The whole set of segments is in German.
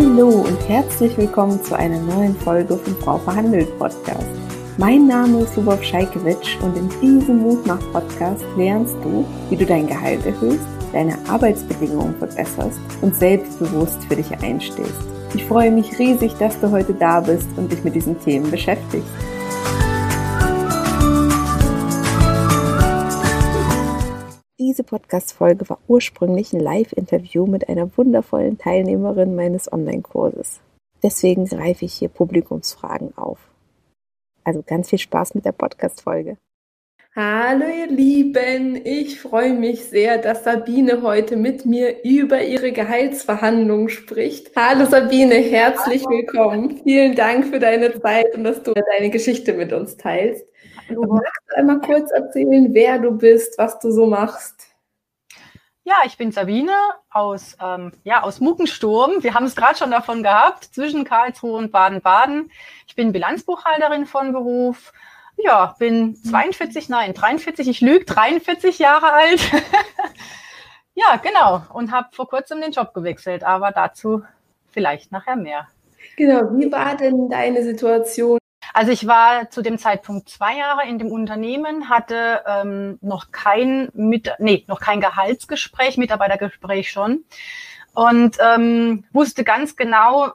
Hallo und herzlich willkommen zu einer neuen Folge vom Frau Verhandelt Podcast. Mein Name ist Lubov Scheikewitsch und in diesem Mutmach-Podcast lernst du, wie du dein Gehalt erhöhst, deine Arbeitsbedingungen verbesserst und selbstbewusst für dich einstehst. Ich freue mich riesig, dass du heute da bist und dich mit diesen Themen beschäftigst. Diese Podcast-Folge war ursprünglich ein Live-Interview mit einer wundervollen Teilnehmerin meines Online-Kurses. Deswegen greife ich hier Publikumsfragen auf. Also ganz viel Spaß mit der Podcast-Folge. Hallo ihr Lieben, ich freue mich sehr, dass Sabine heute mit mir über ihre Gehaltsverhandlungen spricht. Hallo Sabine, herzlich Hallo. willkommen. Vielen Dank für deine Zeit und dass du deine Geschichte mit uns teilst. Hallo. Magst du einmal kurz erzählen, wer du bist, was du so machst? Ja, ich bin Sabine aus, ähm, ja, aus Muckensturm. Wir haben es gerade schon davon gehabt, zwischen Karlsruhe und Baden-Baden. Ich bin Bilanzbuchhalterin von Beruf ja, bin 42, nein, 43, ich lüge, 43 Jahre alt. ja, genau. Und habe vor kurzem den Job gewechselt, aber dazu vielleicht nachher mehr. Genau, wie war denn deine Situation? Also ich war zu dem Zeitpunkt zwei Jahre in dem Unternehmen, hatte ähm, noch kein mit, nee, noch kein Gehaltsgespräch, Mitarbeitergespräch schon und ähm, wusste ganz genau,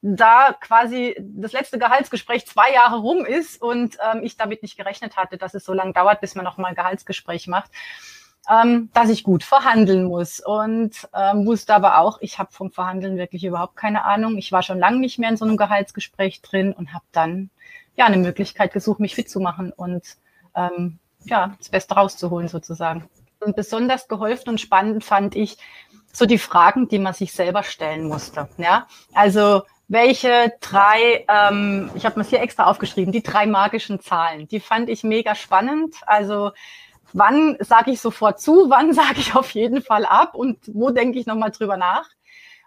da quasi das letzte Gehaltsgespräch zwei Jahre rum ist und ähm, ich damit nicht gerechnet hatte, dass es so lange dauert, bis man noch mal ein Gehaltsgespräch macht, ähm, dass ich gut verhandeln muss. Und ähm, wusste aber auch, ich habe vom Verhandeln wirklich überhaupt keine Ahnung. Ich war schon lange nicht mehr in so einem Gehaltsgespräch drin und habe dann ja eine Möglichkeit gesucht, mich fit zu machen und ähm, ja das Beste rauszuholen sozusagen. Und besonders geholfen und spannend fand ich so die Fragen, die man sich selber stellen musste. Ja, also welche drei, ähm, ich habe mir hier extra aufgeschrieben, die drei magischen Zahlen. Die fand ich mega spannend. Also wann sage ich sofort zu, wann sage ich auf jeden Fall ab und wo denke ich nochmal drüber nach.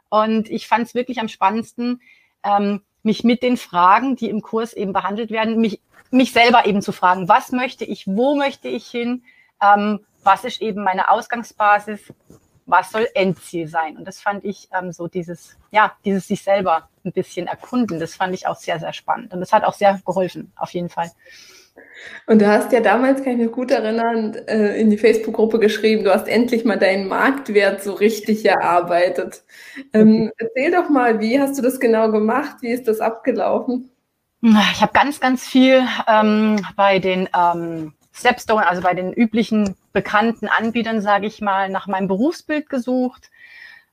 Und ich fand es wirklich am spannendsten, ähm, mich mit den Fragen, die im Kurs eben behandelt werden, mich, mich selber eben zu fragen, was möchte ich, wo möchte ich hin, ähm, was ist eben meine Ausgangsbasis, was soll Endziel sein? Und das fand ich ähm, so dieses, ja, dieses sich selber ein bisschen erkunden, das fand ich auch sehr, sehr spannend. Und das hat auch sehr geholfen, auf jeden Fall. Und du hast ja damals, kann ich mich gut erinnern, äh, in die Facebook-Gruppe geschrieben, du hast endlich mal deinen Marktwert so richtig erarbeitet. Ähm, erzähl doch mal, wie hast du das genau gemacht? Wie ist das abgelaufen? Ich habe ganz, ganz viel ähm, bei den ähm, Stepstone, also bei den üblichen bekannten Anbietern, sage ich mal, nach meinem Berufsbild gesucht.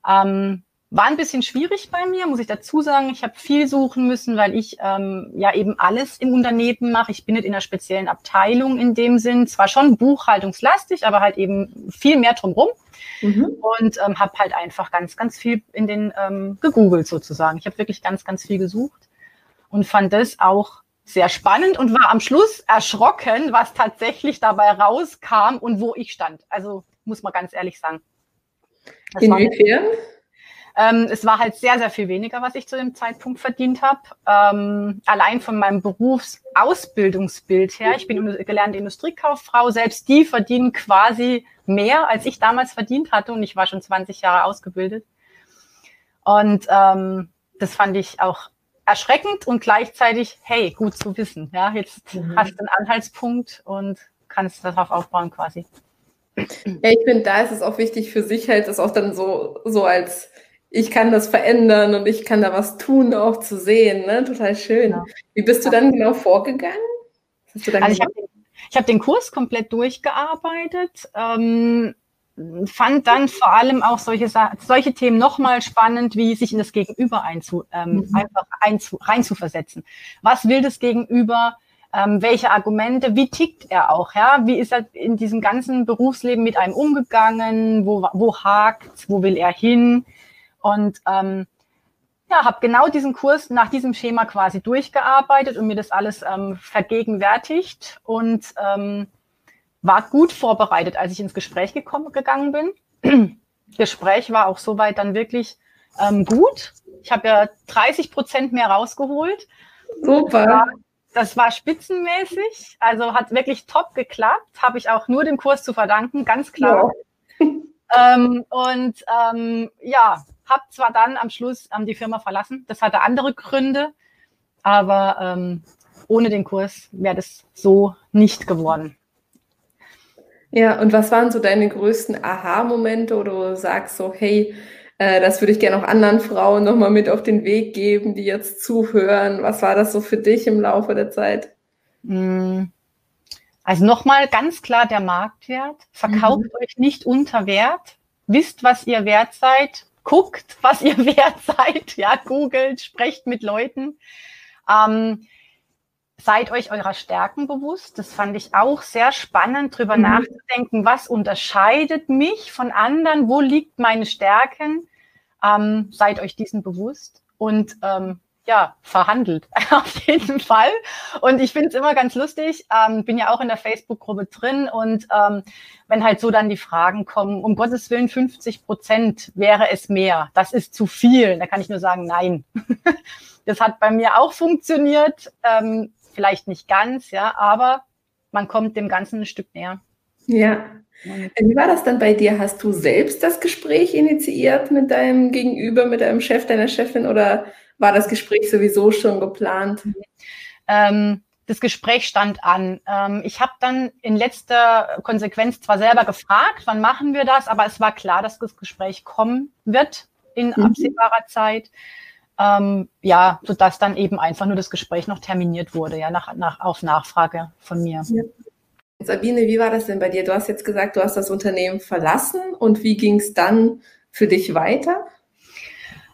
Ähm, war ein bisschen schwierig bei mir, muss ich dazu sagen. Ich habe viel suchen müssen, weil ich ähm, ja eben alles im Unternehmen mache. Ich bin nicht in einer speziellen Abteilung in dem Sinn. Zwar schon buchhaltungslastig, aber halt eben viel mehr drumherum. Mhm. Und ähm, habe halt einfach ganz, ganz viel in den ähm, gegoogelt sozusagen. Ich habe wirklich ganz, ganz viel gesucht und fand das auch sehr spannend und war am Schluss erschrocken, was tatsächlich dabei rauskam und wo ich stand. Also muss man ganz ehrlich sagen. Das Inwiefern? Ähm, es war halt sehr, sehr viel weniger, was ich zu dem Zeitpunkt verdient habe. Ähm, allein von meinem Berufsausbildungsbild her. Ich bin gelernte Industriekauffrau. Selbst die verdienen quasi mehr, als ich damals verdient hatte. Und ich war schon 20 Jahre ausgebildet. Und ähm, das fand ich auch erschreckend und gleichzeitig, hey, gut zu wissen. Ja, jetzt mhm. hast du einen Anhaltspunkt und kannst darauf aufbauen quasi. Ja, ich finde, da ist es auch wichtig für sich halt, das auch dann so, so als ich kann das verändern und ich kann da was tun, auch zu sehen. Ne? Total schön. Ja. Wie bist du dann genau vorgegangen? also ich habe den, hab den Kurs komplett durchgearbeitet. Ähm, fand dann vor allem auch solche, solche Themen nochmal spannend, wie sich in das Gegenüber einzu, ähm, mhm. einfach einzu, reinzuversetzen. Was will das Gegenüber? Ähm, welche Argumente? Wie tickt er auch? Ja, wie ist er in diesem ganzen Berufsleben mit einem umgegangen? Wo, wo hakt? Wo will er hin? Und ähm, ja, habe genau diesen Kurs nach diesem Schema quasi durchgearbeitet und mir das alles ähm, vergegenwärtigt und ähm, war gut vorbereitet, als ich ins Gespräch gekommen, gegangen bin. Gespräch war auch soweit dann wirklich ähm, gut. Ich habe ja 30 Prozent mehr rausgeholt. Super. Das war, das war spitzenmäßig, also hat wirklich top geklappt. Habe ich auch nur dem Kurs zu verdanken, ganz klar. Ja. Ähm, und ähm, ja, habe zwar dann am Schluss ähm, die Firma verlassen, das hatte andere Gründe, aber ähm, ohne den Kurs wäre das so nicht geworden. Ja, und was waren so deine größten Aha-Momente, wo du sagst so, hey, äh, das würde ich gerne auch anderen Frauen nochmal mit auf den Weg geben, die jetzt zuhören. Was war das so für dich im Laufe der Zeit? Mm. Also nochmal ganz klar der Marktwert. Verkauft mhm. euch nicht unter Wert. Wisst, was ihr wert seid. Guckt, was ihr wert seid. Ja, googelt, sprecht mit Leuten. Ähm, seid euch eurer Stärken bewusst. Das fand ich auch sehr spannend, drüber mhm. nachzudenken, was unterscheidet mich von anderen, wo liegt meine Stärken. Ähm, seid euch diesen bewusst und ähm, ja, verhandelt auf jeden Fall. Und ich finde es immer ganz lustig, ähm, bin ja auch in der Facebook-Gruppe drin und ähm, wenn halt so dann die Fragen kommen, um Gottes Willen 50 Prozent wäre es mehr, das ist zu viel, da kann ich nur sagen, nein. das hat bei mir auch funktioniert. Ähm, vielleicht nicht ganz, ja, aber man kommt dem Ganzen ein Stück näher. Ja. Wie war das dann bei dir? Hast du selbst das Gespräch initiiert mit deinem Gegenüber, mit deinem Chef, deiner Chefin oder war das Gespräch sowieso schon geplant? Ähm, das Gespräch stand an. Ähm, ich habe dann in letzter Konsequenz zwar selber gefragt, wann machen wir das, aber es war klar, dass das Gespräch kommen wird in mhm. absehbarer Zeit ähm, ja, sodass dann eben einfach nur das Gespräch noch terminiert wurde, ja, nach, nach, auf Nachfrage von mir. Ja. Sabine, wie war das denn bei dir? Du hast jetzt gesagt, du hast das Unternehmen verlassen und wie ging es dann für dich weiter?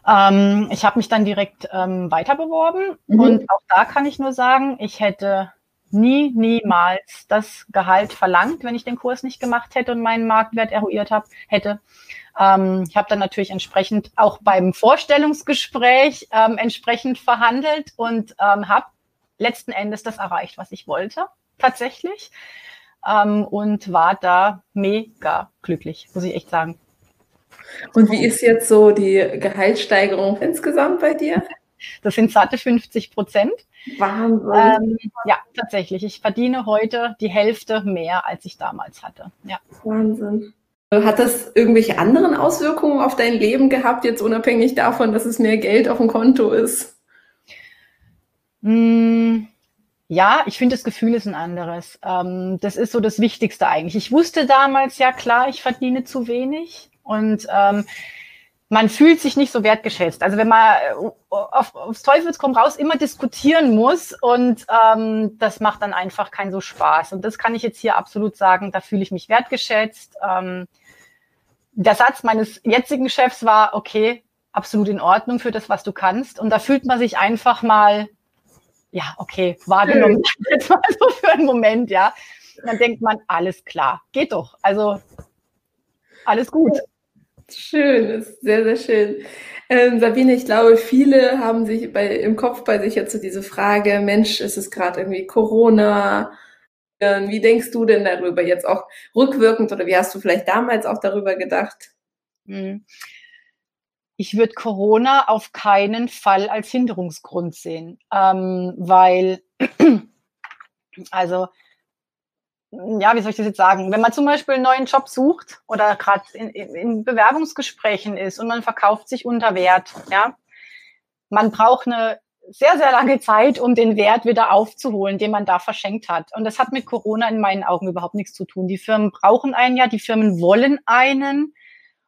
Ähm, ich habe mich dann direkt ähm, weiter beworben mhm. und auch da kann ich nur sagen, ich hätte nie, niemals das Gehalt verlangt, wenn ich den Kurs nicht gemacht hätte und meinen Marktwert eruiert hab, hätte. Ähm, ich habe dann natürlich entsprechend auch beim Vorstellungsgespräch ähm, entsprechend verhandelt und ähm, habe letzten Endes das erreicht, was ich wollte, tatsächlich. Ähm, und war da mega glücklich, muss ich echt sagen. Und wie ist jetzt so die Gehaltssteigerung insgesamt bei dir? Das sind satte 50 Prozent. Wahnsinn. Ähm, ja, tatsächlich. Ich verdiene heute die Hälfte mehr, als ich damals hatte. Ja. Wahnsinn. Hat das irgendwelche anderen Auswirkungen auf dein Leben gehabt, jetzt unabhängig davon, dass es mehr Geld auf dem Konto ist? Mm, ja, ich finde, das Gefühl ist ein anderes. Ähm, das ist so das Wichtigste eigentlich. Ich wusste damals ja klar, ich verdiene zu wenig und ähm, man fühlt sich nicht so wertgeschätzt. Also wenn man äh, auf, aufs Teufelskomm raus immer diskutieren muss und ähm, das macht dann einfach keinen so Spaß. Und das kann ich jetzt hier absolut sagen, da fühle ich mich wertgeschätzt. Ähm, der Satz meines jetzigen Chefs war, okay, absolut in Ordnung für das, was du kannst. Und da fühlt man sich einfach mal, ja, okay, wahrgenommen, jetzt mal so für einen Moment, ja. Und dann denkt man, alles klar, geht doch. Also alles gut. Schön, ist sehr, sehr schön. Ähm, Sabine, ich glaube, viele haben sich bei, im Kopf bei sich jetzt so diese Frage, Mensch, ist es gerade irgendwie Corona? Ähm, wie denkst du denn darüber jetzt auch rückwirkend oder wie hast du vielleicht damals auch darüber gedacht? Hm. Ich würde Corona auf keinen Fall als Hinderungsgrund sehen, ähm, weil, also ja, wie soll ich das jetzt sagen? Wenn man zum Beispiel einen neuen Job sucht oder gerade in, in, Bewerbungsgesprächen ist und man verkauft sich unter Wert, ja, man braucht eine sehr, sehr lange Zeit, um den Wert wieder aufzuholen, den man da verschenkt hat. Und das hat mit Corona in meinen Augen überhaupt nichts zu tun. Die Firmen brauchen einen ja, die Firmen wollen einen.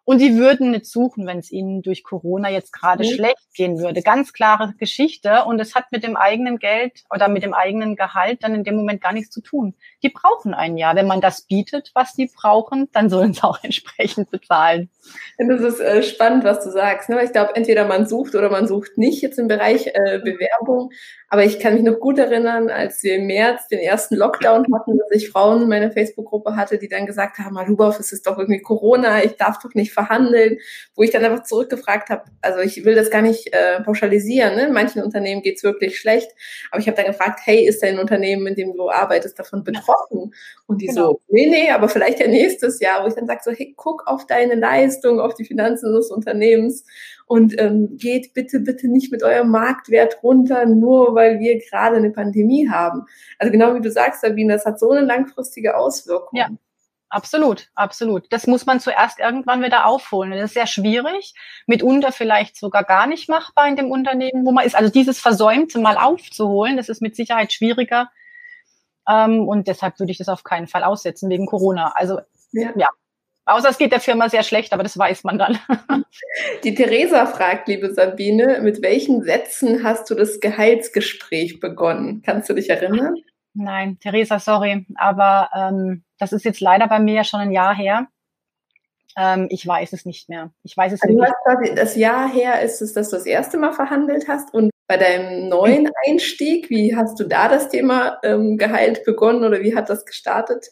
Und die würden nicht suchen, wenn es ihnen durch Corona jetzt gerade mhm. schlecht gehen würde. Ganz klare Geschichte. Und es hat mit dem eigenen Geld oder mit dem eigenen Gehalt dann in dem Moment gar nichts zu tun. Die brauchen ein Jahr. Wenn man das bietet, was die brauchen, dann sollen sie auch entsprechend bezahlen. Das ist äh, spannend, was du sagst. Ne? Ich glaube, entweder man sucht oder man sucht nicht jetzt im Bereich äh, Bewerbung. Aber ich kann mich noch gut erinnern, als wir im März den ersten Lockdown hatten, dass ich Frauen in meiner Facebook-Gruppe hatte, die dann gesagt haben, Malubov, es ist doch irgendwie Corona, ich darf doch nicht verhandeln, wo ich dann einfach zurückgefragt habe, also ich will das gar nicht äh, pauschalisieren, ne? in manchen Unternehmen geht's wirklich schlecht, aber ich habe dann gefragt, hey, ist dein Unternehmen, in dem du arbeitest, davon betroffen? Und die genau. so, nee, nee, aber vielleicht ja nächstes Jahr, wo ich dann sage so, hey, guck auf deine Leistung, auf die Finanzen des Unternehmens und ähm, geht bitte, bitte nicht mit eurem Marktwert runter, nur weil wir gerade eine Pandemie haben. Also genau wie du sagst, Sabine, das hat so eine langfristige Auswirkung. Ja. Absolut, absolut. Das muss man zuerst irgendwann wieder aufholen. Das ist sehr schwierig, mitunter vielleicht sogar gar nicht machbar in dem Unternehmen, wo man ist. Also dieses Versäumte mal aufzuholen, das ist mit Sicherheit schwieriger. Ähm, und deshalb würde ich das auf keinen Fall aussetzen wegen Corona. Also ja. ja. Außer es geht der Firma sehr schlecht, aber das weiß man dann. Die Theresa fragt, liebe Sabine, mit welchen Sätzen hast du das Gehaltsgespräch begonnen? Kannst du dich erinnern? Nein, Theresa, sorry, aber ähm, das ist jetzt leider bei mir ja schon ein Jahr her. Ähm, ich weiß es nicht mehr. Ich weiß es also nicht. Quasi das Jahr her ist es, dass du das erste Mal verhandelt hast und bei deinem neuen Einstieg, wie hast du da das Thema ähm, Gehalt begonnen oder wie hat das gestartet?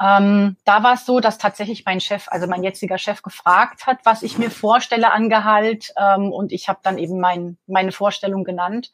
Ähm, da war es so, dass tatsächlich mein Chef, also mein jetziger Chef, gefragt hat, was ich mir vorstelle an Gehalt. Ähm, und ich habe dann eben mein, meine Vorstellung genannt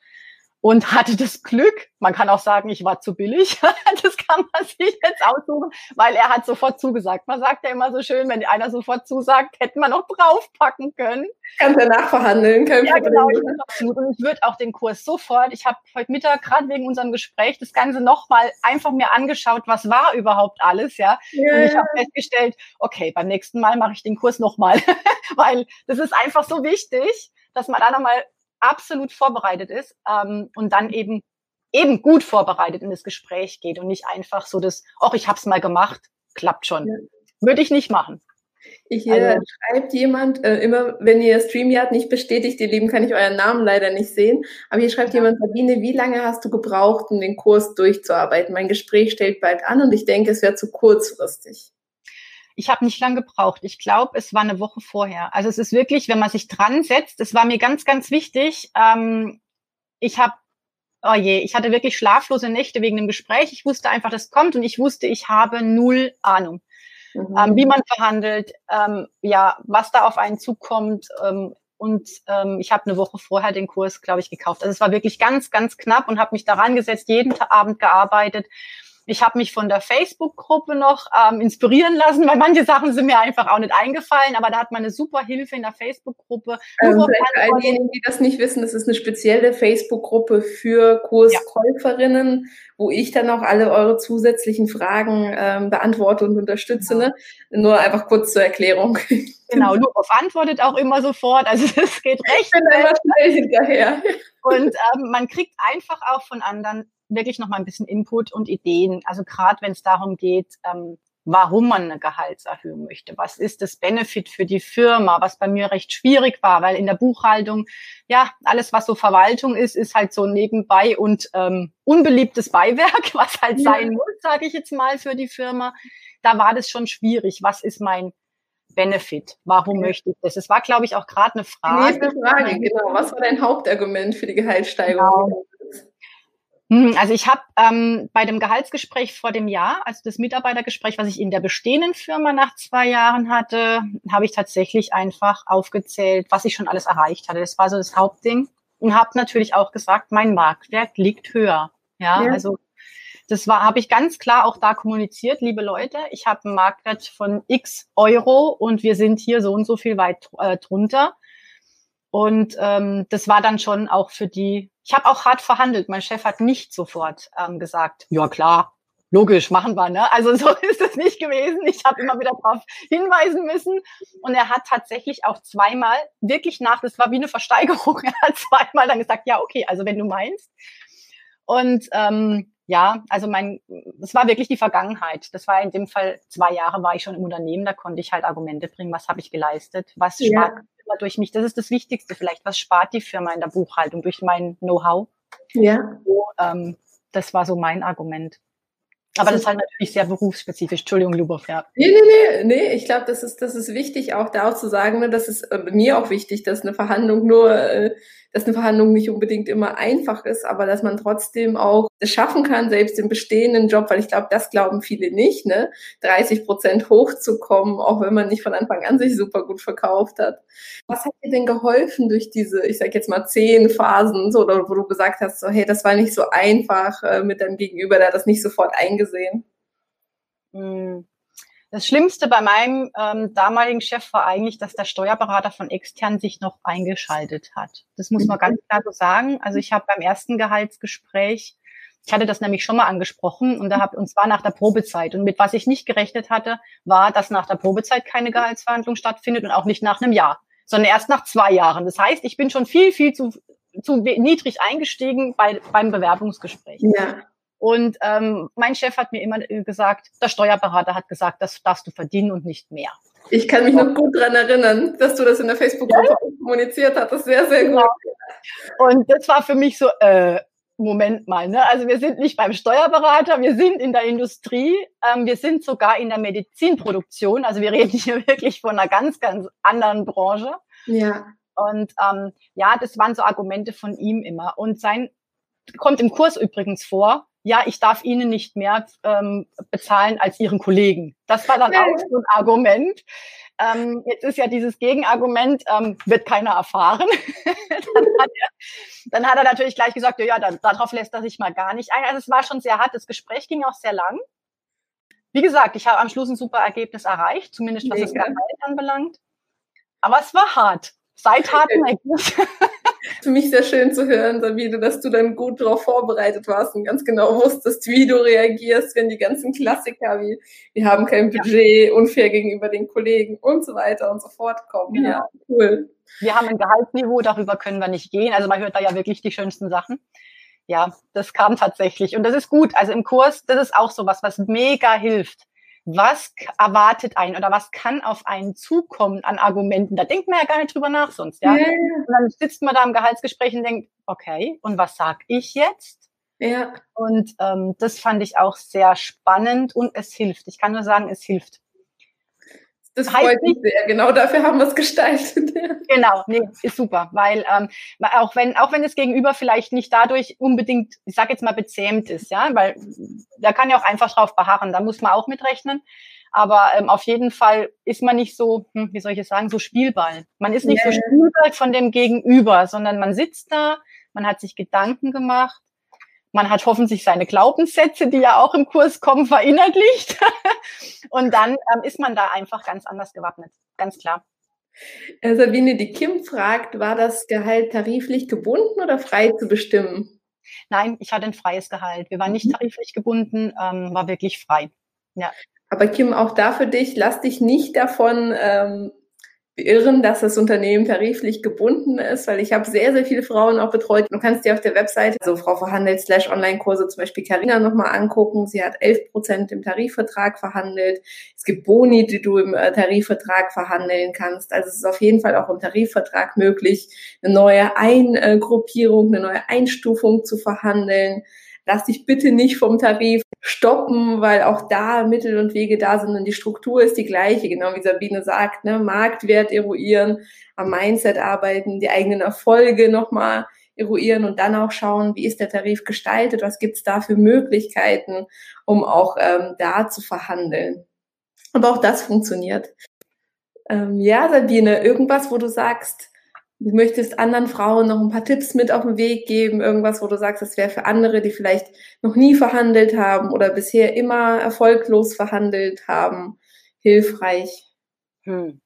und hatte das Glück, man kann auch sagen, ich war zu billig, das kann man sich jetzt aussuchen, weil er hat sofort zugesagt. Man sagt ja immer so schön, wenn einer sofort zusagt, hätten wir noch draufpacken können. Kannst du nachverhandeln, kein ja, Problem. Genau. Und ich würde auch den Kurs sofort, ich habe heute Mittag gerade wegen unserem Gespräch das Ganze nochmal einfach mir angeschaut, was war überhaupt alles, ja. Yeah. Und ich habe festgestellt, okay, beim nächsten Mal mache ich den Kurs nochmal, weil das ist einfach so wichtig, dass man da nochmal absolut vorbereitet ist ähm, und dann eben eben gut vorbereitet in das Gespräch geht und nicht einfach so das, ach, ich hab's mal gemacht, klappt schon. Ja. Würde ich nicht machen. Ich hier also, schreibt jemand, äh, immer wenn ihr StreamYard nicht bestätigt, ihr Lieben, kann ich euren Namen leider nicht sehen. Aber hier schreibt ja. jemand, Sabine, wie lange hast du gebraucht, um den Kurs durchzuarbeiten? Mein Gespräch stellt bald an und ich denke, es wäre zu kurzfristig. Ich habe nicht lange gebraucht. Ich glaube, es war eine Woche vorher. Also es ist wirklich, wenn man sich dran setzt, es war mir ganz, ganz wichtig. Ähm, ich habe, oh je, ich hatte wirklich schlaflose Nächte wegen dem Gespräch. Ich wusste einfach, das kommt und ich wusste, ich habe null Ahnung. Mhm. Ähm, wie man verhandelt, ähm, ja, was da auf einen zukommt. Ähm, und ähm, ich habe eine Woche vorher den Kurs, glaube ich, gekauft. Also es war wirklich ganz, ganz knapp und habe mich daran gesetzt, jeden Abend gearbeitet. Ich habe mich von der Facebook-Gruppe noch ähm, inspirieren lassen, weil manche Sachen sind mir einfach auch nicht eingefallen, aber da hat man eine super Hilfe in der Facebook-Gruppe. Ähm, für all diejenigen, die das nicht wissen, das ist eine spezielle Facebook-Gruppe für Kurskäuferinnen, ja. wo ich dann auch alle eure zusätzlichen Fragen ähm, beantworte und unterstütze. Genau. Ne? Nur einfach kurz zur Erklärung. Genau, Lurov antwortet auch immer sofort, also es geht recht. Ich bin immer schnell hinterher. Und ähm, man kriegt einfach auch von anderen wirklich noch mal ein bisschen Input und Ideen. Also gerade wenn es darum geht, ähm, warum man eine Gehaltserhöhung möchte. Was ist das Benefit für die Firma? Was bei mir recht schwierig war, weil in der Buchhaltung, ja, alles, was so Verwaltung ist, ist halt so nebenbei und ähm, unbeliebtes Beiwerk, was halt ja. sein muss, sage ich jetzt mal, für die Firma. Da war das schon schwierig. Was ist mein Benefit? Warum okay. möchte ich das? Es war, glaube ich, auch gerade eine Frage. Nächste Frage, genau. Was war dein Hauptargument für die Gehaltssteigerung? Genau. Hm, also ich habe ähm, bei dem Gehaltsgespräch vor dem Jahr, also das Mitarbeitergespräch, was ich in der bestehenden Firma nach zwei Jahren hatte, habe ich tatsächlich einfach aufgezählt, was ich schon alles erreicht hatte. Das war so das Hauptding und habe natürlich auch gesagt, mein Marktwert liegt höher. Ja, ja. also das war, habe ich ganz klar auch da kommuniziert, liebe Leute. Ich habe einen Marktwert von X Euro und wir sind hier so und so viel weit äh, drunter. Und ähm, das war dann schon auch für die, ich habe auch hart verhandelt. Mein Chef hat nicht sofort ähm, gesagt, ja klar, logisch, machen wir. Ne? Also so ist es nicht gewesen. Ich habe immer wieder darauf hinweisen müssen. Und er hat tatsächlich auch zweimal, wirklich nach, das war wie eine Versteigerung, er hat zweimal dann gesagt, ja, okay, also wenn du meinst. Und ähm, ja, also mein, das war wirklich die Vergangenheit. Das war in dem Fall zwei Jahre war ich schon im Unternehmen, da konnte ich halt Argumente bringen, was habe ich geleistet, was ja immer durch mich. Das ist das Wichtigste vielleicht. Was spart die Firma in der Buchhaltung durch mein Know-how? Ja. So, ähm, das war so mein Argument. Aber das ist halt natürlich sehr berufsspezifisch. Entschuldigung, Lubov, ja. Nee, nee, nee, nee. Ich glaube, das ist, das ist wichtig, auch da auch zu sagen, ne, das ist äh, mir auch wichtig, dass eine Verhandlung nur äh, dass eine Verhandlung nicht unbedingt immer einfach ist, aber dass man trotzdem auch es schaffen kann, selbst im bestehenden Job, weil ich glaube, das glauben viele nicht, ne, 30 Prozent hochzukommen, auch wenn man nicht von Anfang an sich super gut verkauft hat. Was hat dir denn geholfen durch diese, ich sag jetzt mal zehn Phasen, so, oder wo du gesagt hast, so, hey, das war nicht so einfach äh, mit deinem Gegenüber, der hat das nicht sofort eingesehen? Hm. Das Schlimmste bei meinem ähm, damaligen Chef war eigentlich, dass der Steuerberater von extern sich noch eingeschaltet hat. Das muss man ganz klar so sagen. Also ich habe beim ersten Gehaltsgespräch Ich hatte das nämlich schon mal angesprochen und da hab, und zwar nach der Probezeit. Und mit was ich nicht gerechnet hatte, war, dass nach der Probezeit keine Gehaltsverhandlung stattfindet und auch nicht nach einem Jahr, sondern erst nach zwei Jahren. Das heißt, ich bin schon viel, viel zu, zu niedrig eingestiegen bei, beim Bewerbungsgespräch. Ja. Und ähm, mein Chef hat mir immer gesagt, der Steuerberater hat gesagt, das darfst du verdienen und nicht mehr. Ich kann mich noch gut daran erinnern, dass du das in der Facebook-Gruppe ja. kommuniziert hattest. Sehr, sehr gut. Genau. Und das war für mich so, äh, Moment mal, ne? Also wir sind nicht beim Steuerberater, wir sind in der Industrie, ähm, wir sind sogar in der Medizinproduktion. Also wir reden hier wirklich von einer ganz, ganz anderen Branche. Ja. Und ähm, ja, das waren so Argumente von ihm immer. Und sein kommt im Kurs übrigens vor, ja, ich darf Ihnen nicht mehr ähm, bezahlen als Ihren Kollegen. Das war dann auch so ein Argument. Ähm, jetzt ist ja dieses Gegenargument, ähm, wird keiner erfahren. dann, hat er, dann, hat er, natürlich gleich gesagt, ja, dann, darauf lässt er sich mal gar nicht ein. Also es war schon sehr hart. Das Gespräch ging auch sehr lang. Wie gesagt, ich habe am Schluss ein super Ergebnis erreicht, zumindest was Mega. das Gehalt anbelangt. Aber es war hart. Seid hartnäckig. Für mich sehr schön zu hören, Sabine, dass du dann gut darauf vorbereitet warst und ganz genau wusstest, wie du reagierst, wenn die ganzen Klassiker wie wir haben kein Budget, ja. unfair gegenüber den Kollegen und so weiter und so fort kommen. Genau. Ja, cool. Wir haben ein Gehaltsniveau, darüber können wir nicht gehen. Also man hört da ja wirklich die schönsten Sachen. Ja, das kam tatsächlich. Und das ist gut. Also im Kurs, das ist auch so was, was mega hilft was erwartet einen oder was kann auf einen zukommen an Argumenten. Da denkt man ja gar nicht drüber nach sonst, ja. ja. Und dann sitzt man da im Gehaltsgespräch und denkt, okay, und was sag ich jetzt? Ja. Und ähm, das fand ich auch sehr spannend und es hilft. Ich kann nur sagen, es hilft. Das freut mich sehr. Genau dafür haben wir es gestaltet. Genau, nee, ist super, weil ähm, auch wenn auch wenn das Gegenüber vielleicht nicht dadurch unbedingt, ich sage jetzt mal bezähmt ist, ja, weil da kann ja auch einfach drauf beharren, da muss man auch mitrechnen. Aber ähm, auf jeden Fall ist man nicht so, hm, wie soll ich es sagen, so Spielball. Man ist nicht yeah. so Spielball von dem Gegenüber, sondern man sitzt da, man hat sich Gedanken gemacht man hat hoffentlich seine Glaubenssätze, die ja auch im Kurs kommen, verinnerlicht. und dann ähm, ist man da einfach ganz anders gewappnet. Ganz klar. Äh, Sabine, die Kim fragt, war das Gehalt tariflich gebunden oder frei zu bestimmen? Nein, ich hatte ein freies Gehalt. Wir waren nicht mhm. tariflich gebunden, ähm, war wirklich frei. Ja. Aber Kim, auch da für dich, lass dich nicht davon ähm, irren, dass das Unternehmen tariflich gebunden ist, weil ich habe sehr, sehr viele Frauen auch betreut. Du kannst dir auf der Webseite, so Frau verhandelt slash Online-Kurse zum Beispiel Carina nochmal angucken. Sie hat 11 Prozent im Tarifvertrag verhandelt. Es gibt Boni, die du im äh, Tarifvertrag verhandeln kannst. Also es ist auf jeden Fall auch im Tarifvertrag möglich, eine neue Eingruppierung, eine neue Einstufung zu verhandeln lass dich bitte nicht vom Tarif stoppen, weil auch da Mittel und Wege da sind und die Struktur ist die gleiche, genau wie Sabine sagt, ne? Marktwert eruieren, am Mindset arbeiten, die eigenen Erfolge nochmal eruieren und dann auch schauen, wie ist der Tarif gestaltet, was gibt's da für Möglichkeiten, um auch ähm, da zu verhandeln. Aber auch das funktioniert. Ähm, ja, Sabine, irgendwas, wo du sagst, du möchtest anderen Frauen noch ein paar Tipps mit auf den Weg geben, irgendwas, wo du sagst, das wäre für andere, die vielleicht noch nie verhandelt haben oder bisher immer erfolglos verhandelt haben, hilfreich? Hm.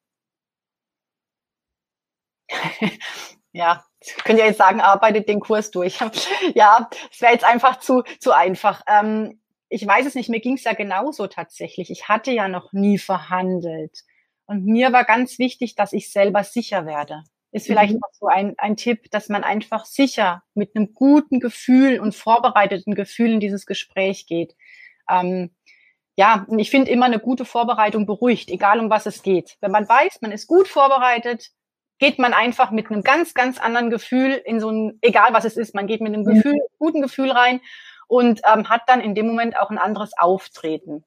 ja, könnt ihr jetzt sagen, arbeitet den Kurs durch. ja, es wäre jetzt einfach zu, zu einfach. Ähm, ich weiß es nicht, mir ging es ja genauso tatsächlich. Ich hatte ja noch nie verhandelt. Und mir war ganz wichtig, dass ich selber sicher werde ist vielleicht mhm. noch so ein, ein Tipp, dass man einfach sicher mit einem guten Gefühl und vorbereiteten Gefühl in dieses Gespräch geht. Ähm, ja, und ich finde immer eine gute Vorbereitung beruhigt, egal um was es geht. Wenn man weiß, man ist gut vorbereitet, geht man einfach mit einem ganz, ganz anderen Gefühl in so ein, egal was es ist, man geht mit einem mhm. Gefühl, guten Gefühl rein und ähm, hat dann in dem Moment auch ein anderes Auftreten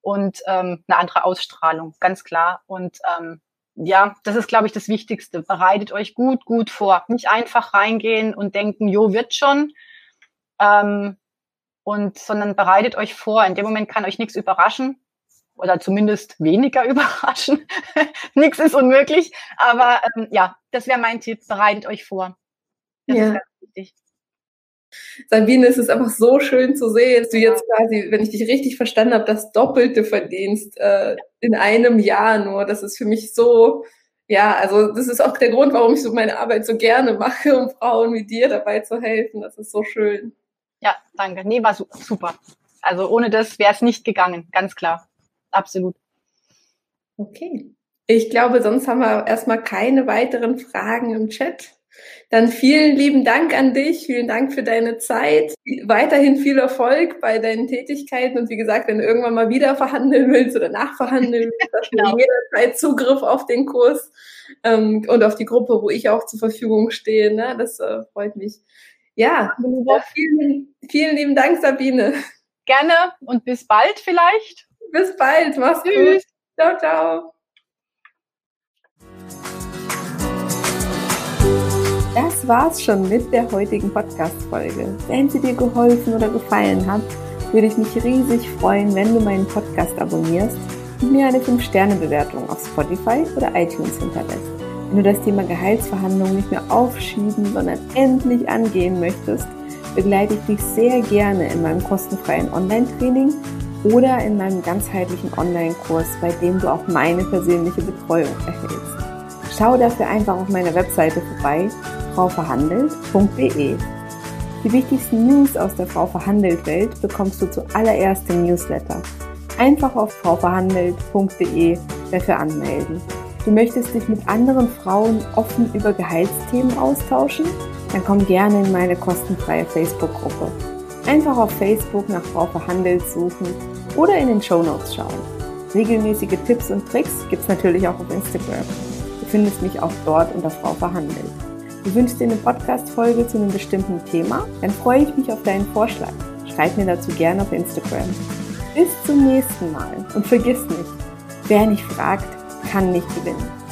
und ähm, eine andere Ausstrahlung, ganz klar. Und ähm, ja, das ist, glaube ich, das Wichtigste. Bereitet euch gut, gut vor. Nicht einfach reingehen und denken, jo, wird schon. Ähm, und, sondern bereitet euch vor. In dem Moment kann euch nichts überraschen oder zumindest weniger überraschen. nichts ist unmöglich. Aber ähm, ja, das wäre mein Tipp. Bereitet euch vor. Das ja. ist ganz wichtig. Sabine, es ist einfach so schön zu sehen, dass du jetzt quasi, wenn ich dich richtig verstanden habe, das Doppelte verdienst äh, in einem Jahr nur. Das ist für mich so, ja, also das ist auch der Grund, warum ich so meine Arbeit so gerne mache, um Frauen wie dir dabei zu helfen. Das ist so schön. Ja, danke. Nee, war super. Also ohne das wäre es nicht gegangen, ganz klar. Absolut. Okay. Ich glaube, sonst haben wir erstmal keine weiteren Fragen im Chat. Dann vielen lieben Dank an dich, vielen Dank für deine Zeit. Weiterhin viel Erfolg bei deinen Tätigkeiten und wie gesagt, wenn du irgendwann mal wieder verhandeln willst oder nachverhandeln willst, hast du genau. jederzeit Zugriff auf den Kurs ähm, und auf die Gruppe, wo ich auch zur Verfügung stehe. Ne? Das äh, freut mich. Ja, vielen, vielen lieben Dank, Sabine. Gerne und bis bald vielleicht. Bis bald, mach's Tschüss. gut. Ciao, ciao. Das war's schon mit der heutigen Podcast-Folge. Wenn sie dir geholfen oder gefallen hat, würde ich mich riesig freuen, wenn du meinen Podcast abonnierst und mir eine 5-Sterne-Bewertung auf Spotify oder iTunes hinterlässt. Wenn du das Thema Gehaltsverhandlungen nicht mehr aufschieben, sondern endlich angehen möchtest, begleite ich dich sehr gerne in meinem kostenfreien Online-Training oder in meinem ganzheitlichen Online-Kurs, bei dem du auch meine persönliche Betreuung erhältst. Schau dafür einfach auf meiner Webseite vorbei frauverhandelt.de. Die wichtigsten News aus der Frau Verhandelt Welt bekommst du zuallererst im Newsletter. Einfach auf frauverhandelt.de dafür anmelden. Du möchtest dich mit anderen Frauen offen über Gehaltsthemen austauschen? Dann komm gerne in meine kostenfreie Facebook-Gruppe. Einfach auf Facebook nach Frau Verhandelt suchen oder in den Show Notes schauen. Regelmäßige Tipps und Tricks gibt's natürlich auch auf Instagram. Du findest mich auch dort unter Frau Verhandelt. Du wünschst dir eine Podcast-Folge zu einem bestimmten Thema? Dann freue ich mich auf deinen Vorschlag. Schreib mir dazu gerne auf Instagram. Bis zum nächsten Mal und vergiss nicht, wer nicht fragt, kann nicht gewinnen.